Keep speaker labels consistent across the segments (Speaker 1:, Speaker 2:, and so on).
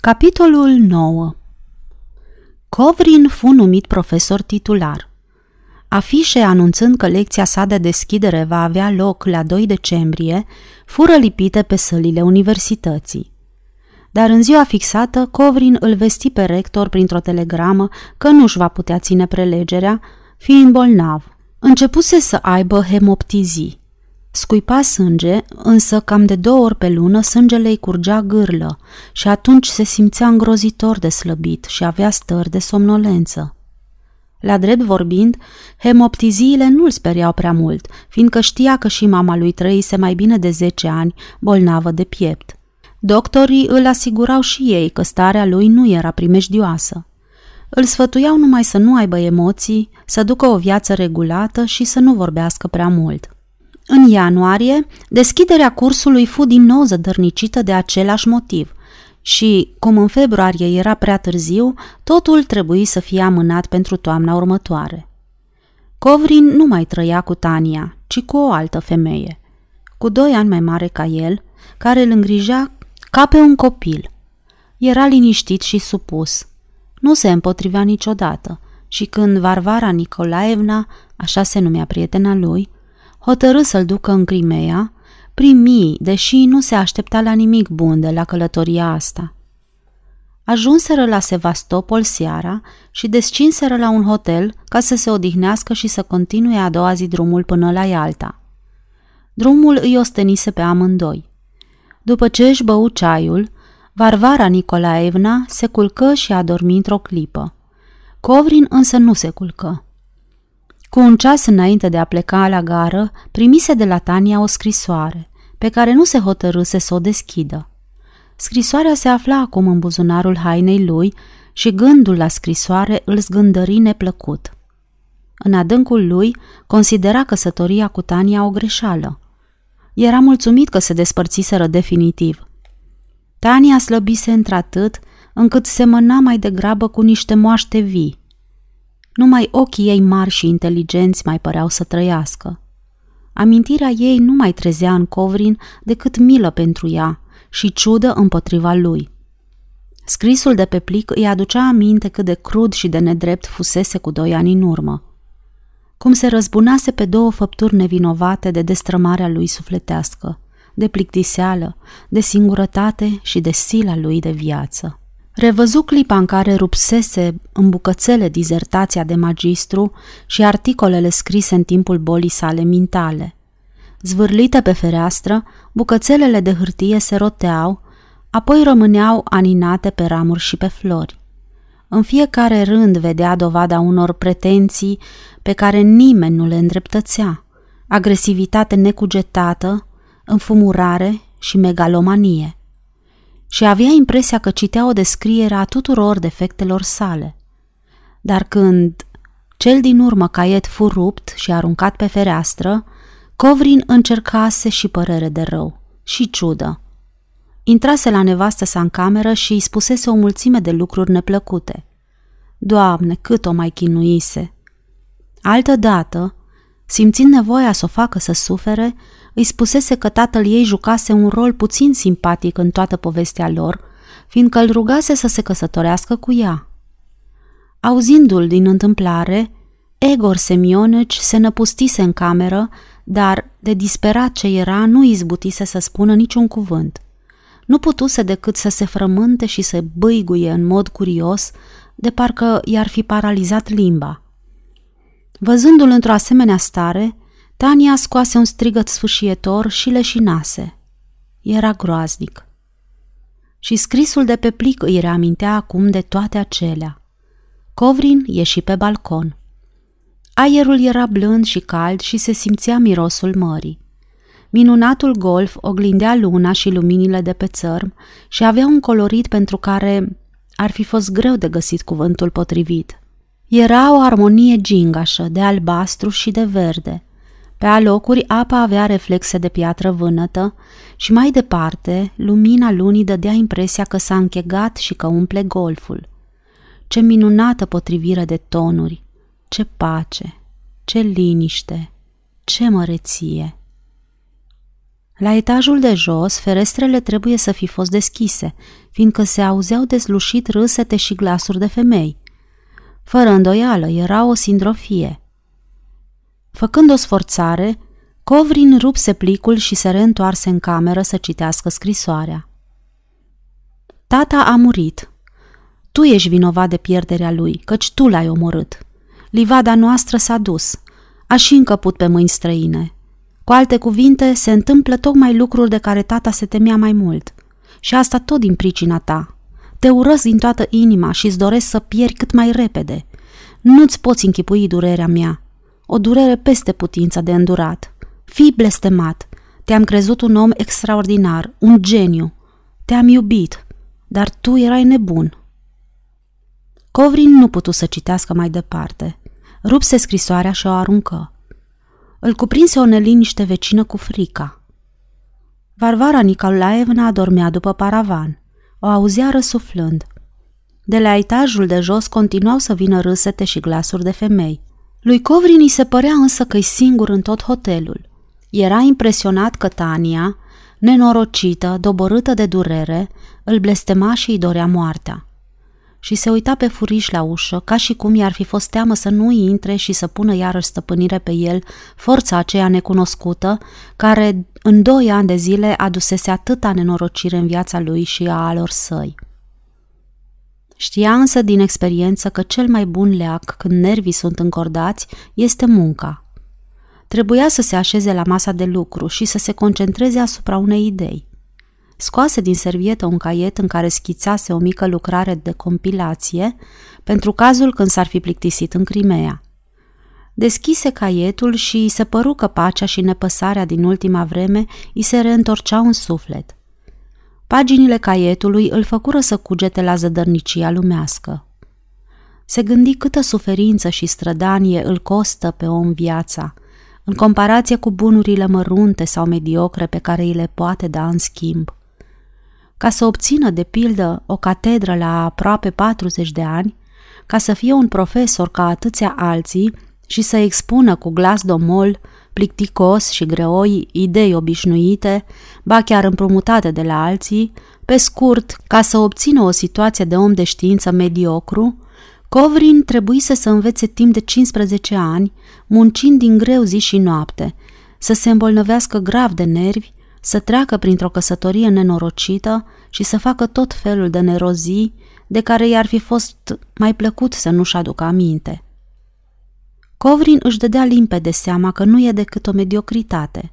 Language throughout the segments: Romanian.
Speaker 1: Capitolul 9 Covrin fu numit profesor titular. Afișe anunțând că lecția sa de deschidere va avea loc la 2 decembrie fură lipite pe sălile universității. Dar în ziua fixată, Covrin îl vesti pe rector printr-o telegramă că nu își va putea ține prelegerea, fiind bolnav. Începuse să aibă hemoptizii, Scuipa sânge, însă cam de două ori pe lună sângele îi curgea gârlă și atunci se simțea îngrozitor de slăbit și avea stări de somnolență. La drept vorbind, hemoptiziile nu îl speriau prea mult, fiindcă știa că și mama lui trăise mai bine de 10 ani, bolnavă de piept. Doctorii îl asigurau și ei că starea lui nu era primejdioasă. Îl sfătuiau numai să nu aibă emoții, să ducă o viață regulată și să nu vorbească prea mult – în ianuarie, deschiderea cursului fu din nou zădărnicită de același motiv și, cum în februarie era prea târziu, totul trebuie să fie amânat pentru toamna următoare. Covrin nu mai trăia cu Tania, ci cu o altă femeie, cu doi ani mai mare ca el, care îl îngrija ca pe un copil. Era liniștit și supus. Nu se împotrivea niciodată și când Varvara Nicolaevna, așa se numea prietena lui, hotărâ să-l ducă în Crimea, primi, deși nu se aștepta la nimic bun de la călătoria asta. Ajunseră la Sevastopol seara și descinseră la un hotel ca să se odihnească și să continue a doua zi drumul până la Ialta. Drumul îi ostenise pe amândoi. După ce își bău ceaiul, Varvara Nicolaevna se culcă și a dormit într-o clipă. Covrin însă nu se culcă. Cu un ceas înainte de a pleca la gară, primise de la Tania o scrisoare, pe care nu se hotărâse să o deschidă. Scrisoarea se afla acum în buzunarul hainei lui și gândul la scrisoare îl zgândări neplăcut. În adâncul lui, considera căsătoria cu Tania o greșeală. Era mulțumit că se despărțiseră definitiv. Tania slăbise într-atât încât semăna mai degrabă cu niște moaște vii, numai ochii ei mari și inteligenți mai păreau să trăiască. Amintirea ei nu mai trezea în Covrin decât milă pentru ea și ciudă împotriva lui. Scrisul de pe plic îi aducea aminte cât de crud și de nedrept fusese cu doi ani în urmă. Cum se răzbunase pe două făpturi nevinovate de destrămarea lui sufletească, de plictiseală, de singurătate și de sila lui de viață. Revăzu clipa în care rupsese în bucățele dizertația de magistru și articolele scrise în timpul bolii sale mintale. Zvârlite pe fereastră, bucățelele de hârtie se roteau, apoi rămâneau aninate pe ramuri și pe flori. În fiecare rând vedea dovada unor pretenții pe care nimeni nu le îndreptățea, agresivitate necugetată, înfumurare și megalomanie – și avea impresia că citea o descriere a tuturor defectelor sale. Dar când cel din urmă caiet fu rupt și aruncat pe fereastră, Covrin încercase și părere de rău și ciudă. Intrase la nevastă sa în cameră și îi spusese o mulțime de lucruri neplăcute. Doamne, cât o mai chinuise! Altă dată, simțind nevoia să o facă să sufere, îi spusese că tatăl ei jucase un rol puțin simpatic în toată povestea lor, fiindcă îl rugase să se căsătorească cu ea. Auzindu-l din întâmplare, Egor Semionici se năpustise în cameră, dar, de disperat ce era, nu izbutise să spună niciun cuvânt. Nu putuse decât să se frământe și să băiguie în mod curios, de parcă i-ar fi paralizat limba. Văzându-l într-o asemenea stare, Tania scoase un strigăt sfâșietor și leșinase. Era groaznic. Și scrisul de pe plic îi reamintea acum de toate acelea. Covrin ieși pe balcon. Aerul era blând și cald și se simțea mirosul mării. Minunatul golf oglindea luna și luminile de pe țărm și avea un colorit pentru care ar fi fost greu de găsit cuvântul potrivit. Era o armonie gingașă de albastru și de verde – pe alocuri apa avea reflexe de piatră vânătă și mai departe lumina lunii dădea impresia că s-a închegat și că umple golful. Ce minunată potrivire de tonuri, ce pace, ce liniște, ce măreție! La etajul de jos, ferestrele trebuie să fi fost deschise, fiindcă se auzeau dezlușit râsete și glasuri de femei. Fără îndoială, era o sindrofie. Făcând o sforțare, Covrin rupse plicul și se reîntoarse în cameră să citească scrisoarea. Tata a murit. Tu ești vinovat de pierderea lui, căci tu l-ai omorât. Livada noastră s-a dus. Aș și încăput pe mâini străine. Cu alte cuvinte, se întâmplă tocmai lucruri de care tata se temea mai mult. Și asta tot din pricina ta. Te urăsc din toată inima și îți doresc să pieri cât mai repede. Nu-ți poți închipui durerea mea. O durere peste putința de îndurat. Fii blestemat. Te-am crezut un om extraordinar, un geniu. Te-am iubit, dar tu erai nebun. Covrin nu putu să citească mai departe. Rupse scrisoarea și o aruncă. Îl cuprinse o neliniște vecină cu frica. Varvara Nicolaevna adormea după paravan. O auzea răsuflând. De la etajul de jos continuau să vină râsete și glasuri de femei. Lui Covrin îi se părea însă că-i singur în tot hotelul. Era impresionat că Tania, nenorocită, doborâtă de durere, îl blestema și îi dorea moartea. Și se uita pe furiș la ușă, ca și cum i-ar fi fost teamă să nu intre și să pună iarăși stăpânire pe el forța aceea necunoscută, care în doi ani de zile adusese atâta nenorocire în viața lui și a alor săi. Știa însă din experiență că cel mai bun leac când nervii sunt încordați este munca. Trebuia să se așeze la masa de lucru și să se concentreze asupra unei idei. Scoase din servietă un caiet în care schițase o mică lucrare de compilație pentru cazul când s-ar fi plictisit în Crimea. Deschise caietul și se păru că pacea și nepăsarea din ultima vreme îi se reîntorceau în suflet. Paginile caietului îl făcură să cugete la zădărnicia lumească. Se gândi câtă suferință și strădanie îl costă pe om viața, în comparație cu bunurile mărunte sau mediocre pe care îi le poate da în schimb. Ca să obțină, de pildă, o catedră la aproape 40 de ani, ca să fie un profesor ca atâția alții și să expună cu glas domol, plicticos și greoi idei obișnuite, ba chiar împrumutate de la alții, pe scurt, ca să obțină o situație de om de știință mediocru, Covrin trebuise să învețe timp de 15 ani, muncind din greu zi și noapte, să se îmbolnăvească grav de nervi, să treacă printr-o căsătorie nenorocită și să facă tot felul de nerozii de care i-ar fi fost mai plăcut să nu-și aducă aminte. Covrin își dădea limpede seama că nu e decât o mediocritate,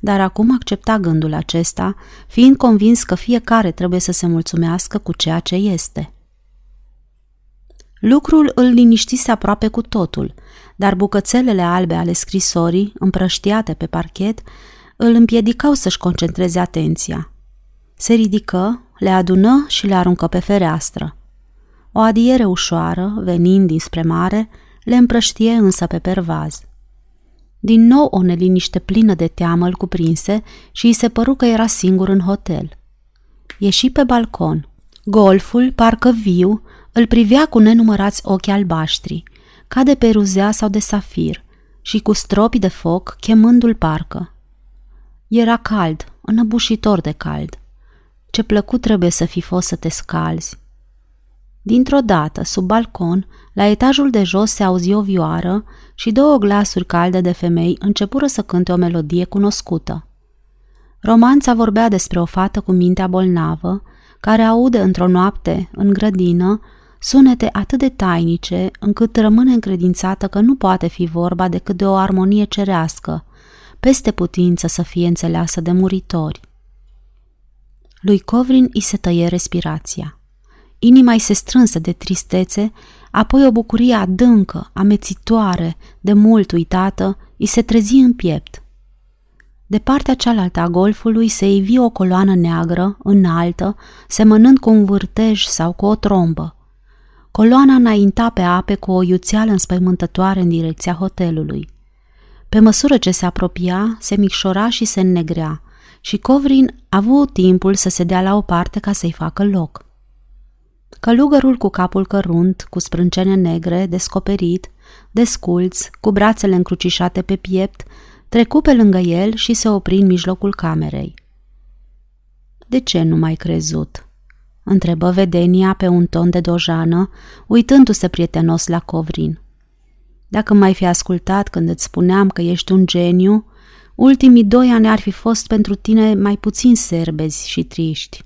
Speaker 1: dar acum accepta gândul acesta, fiind convins că fiecare trebuie să se mulțumească cu ceea ce este. Lucrul îl liniștise aproape cu totul, dar bucățelele albe ale scrisorii, împrăștiate pe parchet, îl împiedicau să-și concentreze atenția. Se ridică, le adună și le aruncă pe fereastră. O adiere ușoară, venind dinspre mare, le împrăștie însă pe pervaz. Din nou o neliniște plină de teamă îl cuprinse și îi se păru că era singur în hotel. Ieși pe balcon. Golful, parcă viu, îl privea cu nenumărați ochi albaștri, ca de peruzea sau de safir, și cu stropi de foc, chemându-l parcă. Era cald, înăbușitor de cald. Ce plăcut trebuie să fi fost să te scalzi. Dintr-o dată, sub balcon, la etajul de jos se auzi o vioară și două glasuri calde de femei începură să cânte o melodie cunoscută. Romanța vorbea despre o fată cu mintea bolnavă, care aude într-o noapte, în grădină, sunete atât de tainice încât rămâne încredințată că nu poate fi vorba decât de o armonie cerească, peste putință să fie înțeleasă de muritori. Lui Covrin îi se tăie respirația. Inima îi se strânse de tristețe, apoi o bucurie adâncă, amețitoare, de mult uitată, îi se trezi în piept. De partea cealaltă a golfului se ivi o coloană neagră, înaltă, semănând cu un vârtej sau cu o trombă. Coloana înainta pe ape cu o iuțeală înspăimântătoare în direcția hotelului. Pe măsură ce se apropia, se micșora și se înnegrea și Covrin a avut timpul să se dea la o parte ca să-i facă loc. Călugărul cu capul cărunt, cu sprâncene negre, descoperit, desculț, cu brațele încrucișate pe piept, Trecu pe lângă el și se opri în mijlocul camerei. De ce nu mai crezut?" întrebă vedenia pe un ton de dojană, uitându-se prietenos la Covrin. Dacă mai fi ascultat când îți spuneam că ești un geniu, ultimii doi ani ar fi fost pentru tine mai puțin serbezi și triști.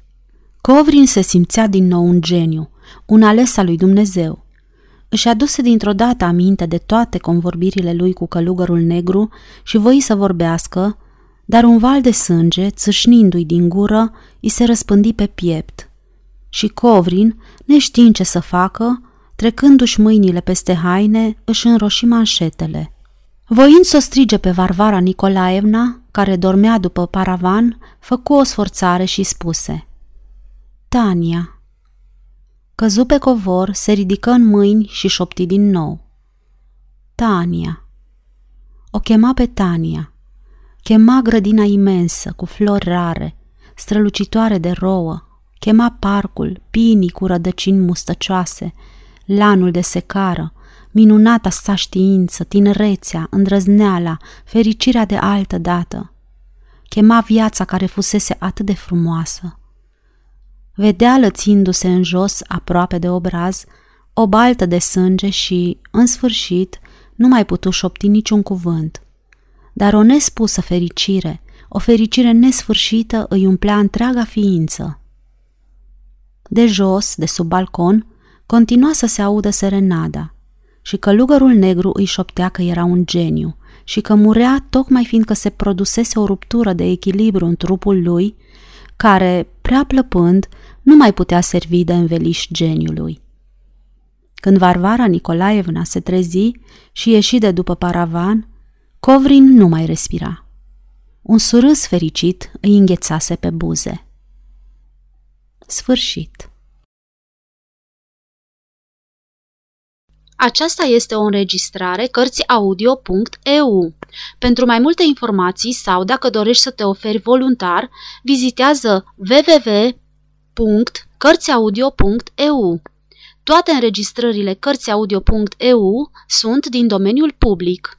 Speaker 1: Covrin se simțea din nou un geniu, un ales al lui Dumnezeu. Își aduse dintr-o dată aminte de toate convorbirile lui cu călugărul negru și voi să vorbească, dar un val de sânge, țâșnindu-i din gură, îi se răspândi pe piept. Și Covrin, neștiind ce să facă, trecându-și mâinile peste haine, își înroși manșetele. Voind să o strige pe Varvara Nicolaevna, care dormea după paravan, făcu o sforțare și spuse Tania. Căzu pe covor, se ridică în mâini și șopti din nou. Tania. O chema pe Tania. Chema grădina imensă, cu flori rare, strălucitoare de rouă. Chema parcul, pinii cu rădăcini mustăcioase, lanul de secară, minunata sa știință, tinerețea, îndrăzneala, fericirea de altă dată. Chema viața care fusese atât de frumoasă. Vedea lățindu-se în jos, aproape de obraz, o baltă de sânge și, în sfârșit, nu mai putu șopti niciun cuvânt. Dar o nespusă fericire, o fericire nesfârșită îi umplea întreaga ființă. De jos, de sub balcon, continua să se audă serenada și călugărul negru îi șoptea că era un geniu și că murea tocmai fiindcă se produsese o ruptură de echilibru în trupul lui, care, prea plăpând, nu mai putea servi de înveliș geniului. Când Varvara Nicolaevna se trezi și ieși de după paravan, Covrin nu mai respira. Un surâs fericit îi înghețase pe buze. Sfârșit.
Speaker 2: Aceasta este o înregistrare Cărțiaudio.eu. Pentru mai multe informații sau dacă dorești să te oferi voluntar, vizitează www.cărțiaudio.eu. Toate înregistrările Cărțiaudio.eu sunt din domeniul public.